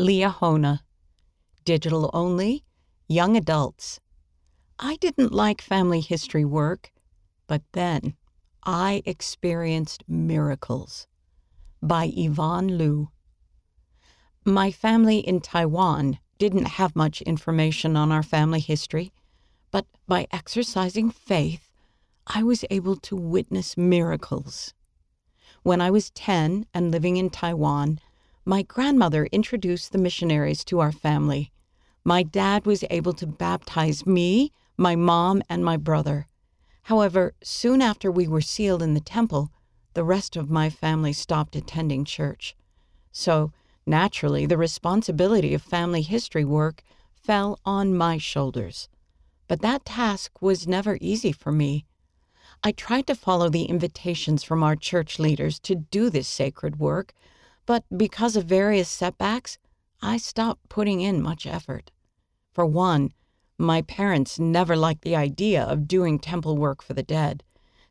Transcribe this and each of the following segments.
Liahona. Digital only, young adults. I didn't like family history work, but then I experienced miracles. By Yvonne Liu. My family in Taiwan didn't have much information on our family history, but by exercising faith, I was able to witness miracles. When I was 10 and living in Taiwan, my grandmother introduced the missionaries to our family. My dad was able to baptize me, my mom, and my brother. However, soon after we were sealed in the temple, the rest of my family stopped attending church. So, naturally, the responsibility of family history work fell on my shoulders. But that task was never easy for me. I tried to follow the invitations from our church leaders to do this sacred work, but because of various setbacks, I stopped putting in much effort. For one, my parents never liked the idea of doing temple work for the dead.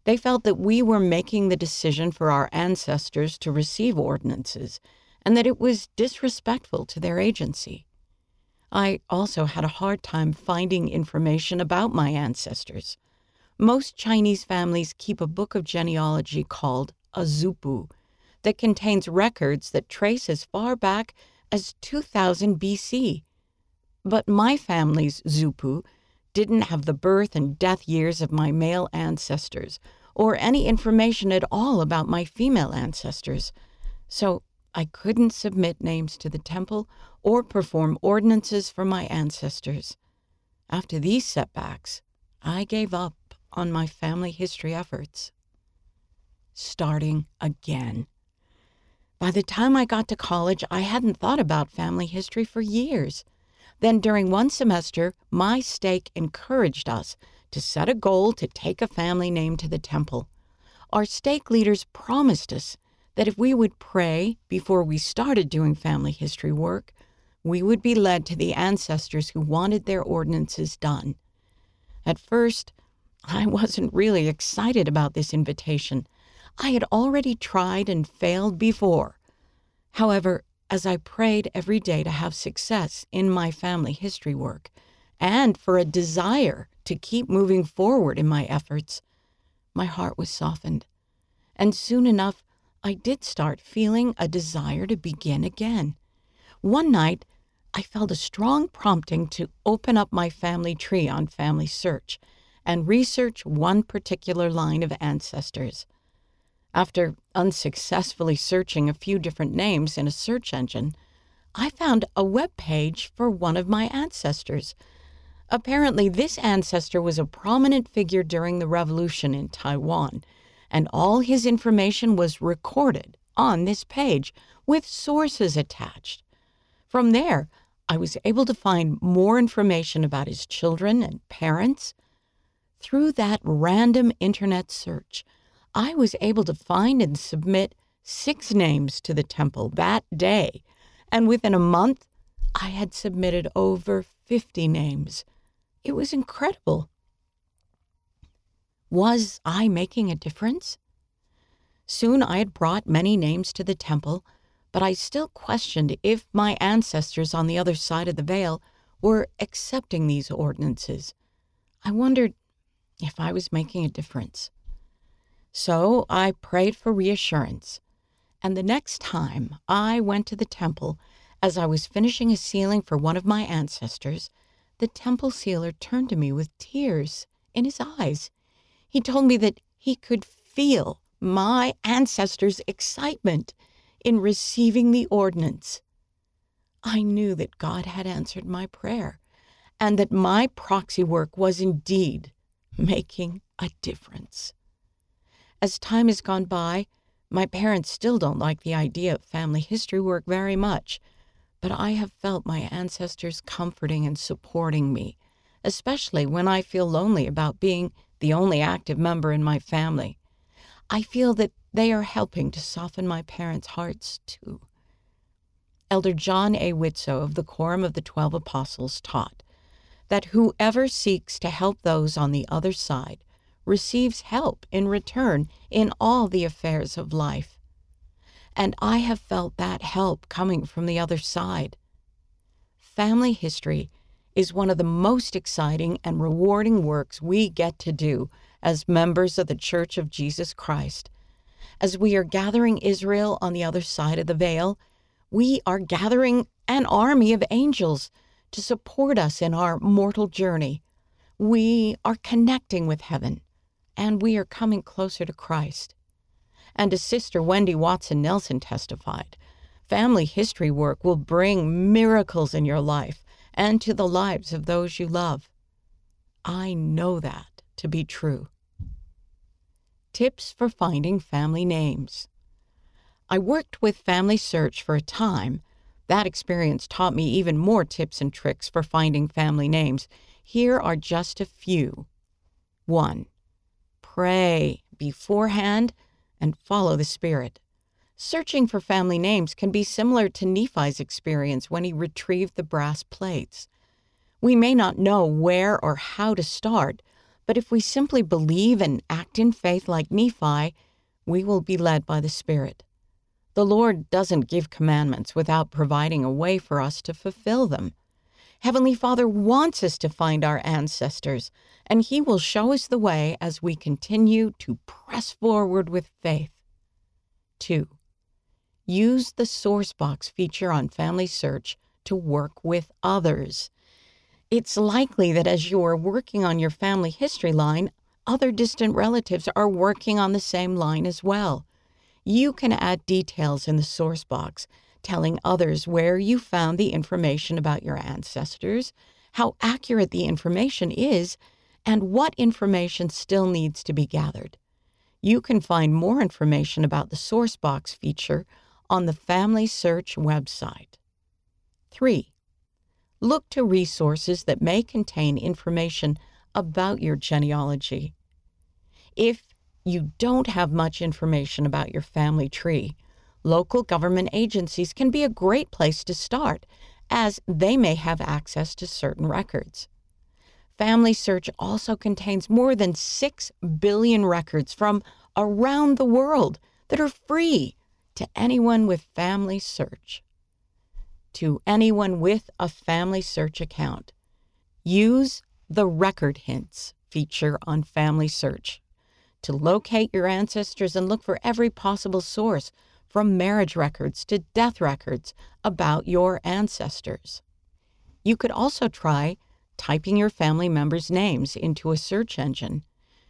They felt that we were making the decision for our ancestors to receive ordinances, and that it was disrespectful to their agency. I also had a hard time finding information about my ancestors. Most Chinese families keep a book of genealogy called a zupu that contains records that trace as far back as 2000 BC. But my family's zupu didn't have the birth and death years of my male ancestors or any information at all about my female ancestors. So I couldn't submit names to the temple or perform ordinances for my ancestors. After these setbacks, I gave up on my family history efforts. Starting again. By the time I got to college, I hadn't thought about family history for years. Then, during one semester, my stake encouraged us to set a goal to take a family name to the temple. Our stake leaders promised us that if we would pray before we started doing family history work, we would be led to the ancestors who wanted their ordinances done. At first, I wasn't really excited about this invitation. I had already tried and failed before. However, as I prayed every day to have success in my family history work and for a desire to keep moving forward in my efforts, my heart was softened. And soon enough, I did start feeling a desire to begin again. One night, I felt a strong prompting to open up my family tree on Family Search and research one particular line of ancestors. After unsuccessfully searching a few different names in a search engine, I found a web page for one of my ancestors. Apparently, this ancestor was a prominent figure during the revolution in Taiwan and all his information was recorded on this page with sources attached. From there, I was able to find more information about his children and parents. Through that random internet search, I was able to find and submit six names to the temple that day, and within a month, I had submitted over 50 names. It was incredible. Was I making a difference? Soon I had brought many names to the temple, but I still questioned if my ancestors on the other side of the veil were accepting these ordinances. I wondered if I was making a difference. So I prayed for reassurance. And the next time I went to the temple, as I was finishing a sealing for one of my ancestors, the temple sealer turned to me with tears in his eyes. He told me that he could feel my ancestors' excitement in receiving the ordinance. I knew that God had answered my prayer and that my proxy work was indeed making a difference. As time has gone by, my parents still don't like the idea of family history work very much, but I have felt my ancestors comforting and supporting me, especially when I feel lonely about being the only active member in my family. I feel that they are helping to soften my parents' hearts, too. Elder John A. Widtsoe of the Quorum of the Twelve Apostles taught that whoever seeks to help those on the other side receives help in return in all the affairs of life. And I have felt that help coming from the other side family history is one of the most exciting and rewarding works we get to do as members of the Church of Jesus Christ. As we are gathering Israel on the other side of the veil, we are gathering an army of angels to support us in our mortal journey. We are connecting with heaven, and we are coming closer to Christ. And as Sister Wendy Watson Nelson testified, family history work will bring miracles in your life and to the lives of those you love. I know that to be true. Tips for finding family names. I worked with Family Search for a time. That experience taught me even more tips and tricks for finding family names. Here are just a few. 1. Pray beforehand and follow the Spirit. Searching for family names can be similar to Nephi's experience when he retrieved the brass plates. We may not know where or how to start, but if we simply believe and act in faith like Nephi, we will be led by the Spirit. The Lord doesn't give commandments without providing a way for us to fulfill them. Heavenly Father wants us to find our ancestors, and He will show us the way as we continue to press forward with faith. 2. Use the source box feature on Family Search to work with others it's likely that as you are working on your family history line, other distant relatives are working on the same line as well. You can add details in the source box, telling others where you found the information about your ancestors, how accurate the information is, and what information still needs to be gathered. You can find more information about the source box feature on the Family Search website. 3 look to resources that may contain information about your genealogy. If you don't have much information about your family tree, local government agencies can be a great place to start, as they may have access to certain records. Family Search also contains more than 6 billion records from around the world that are free to anyone with Family Search to anyone with a Family Search account. Use the Record Hints feature on Family Search to locate your ancestors and look for every possible source, from marriage records to death records, about your ancestors. You could also try typing your family members' names into a search engine.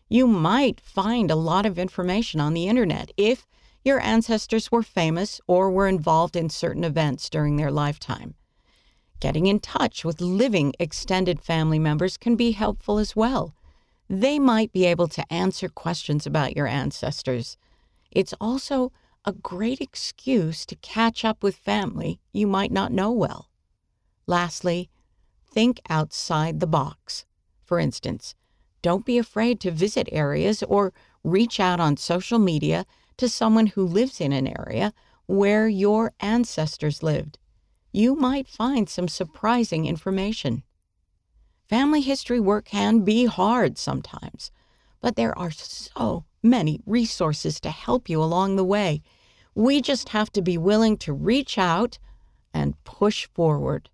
You might find a lot of information on the internet if your ancestors were famous or were involved in certain events during their lifetime. Getting in touch with living extended family members can be helpful as well. They might be able to answer questions about your ancestors. It's also a great excuse to catch up with family you might not know well. Lastly, think outside the box. For instance, don't be afraid to visit areas or reach out on social media to someone who lives in an area where your ancestors lived. You might find some surprising information. Family history work can be hard sometimes, but there are so many resources to help you along the way. We just have to be willing to reach out and push forward.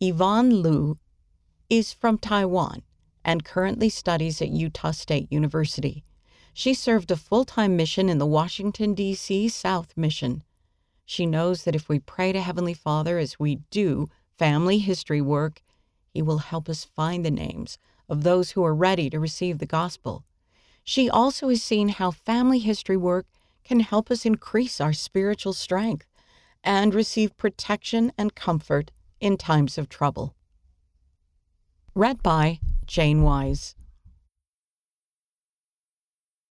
Yvonne Liu is from Taiwan and currently studies at Utah State University. She served a full time mission in the Washington, D.C. South Mission. She knows that if we pray to Heavenly Father as we do family history work, He will help us find the names of those who are ready to receive the gospel. She also has seen how family history work can help us increase our spiritual strength and receive protection and comfort in times of trouble. Read by Jane Wise.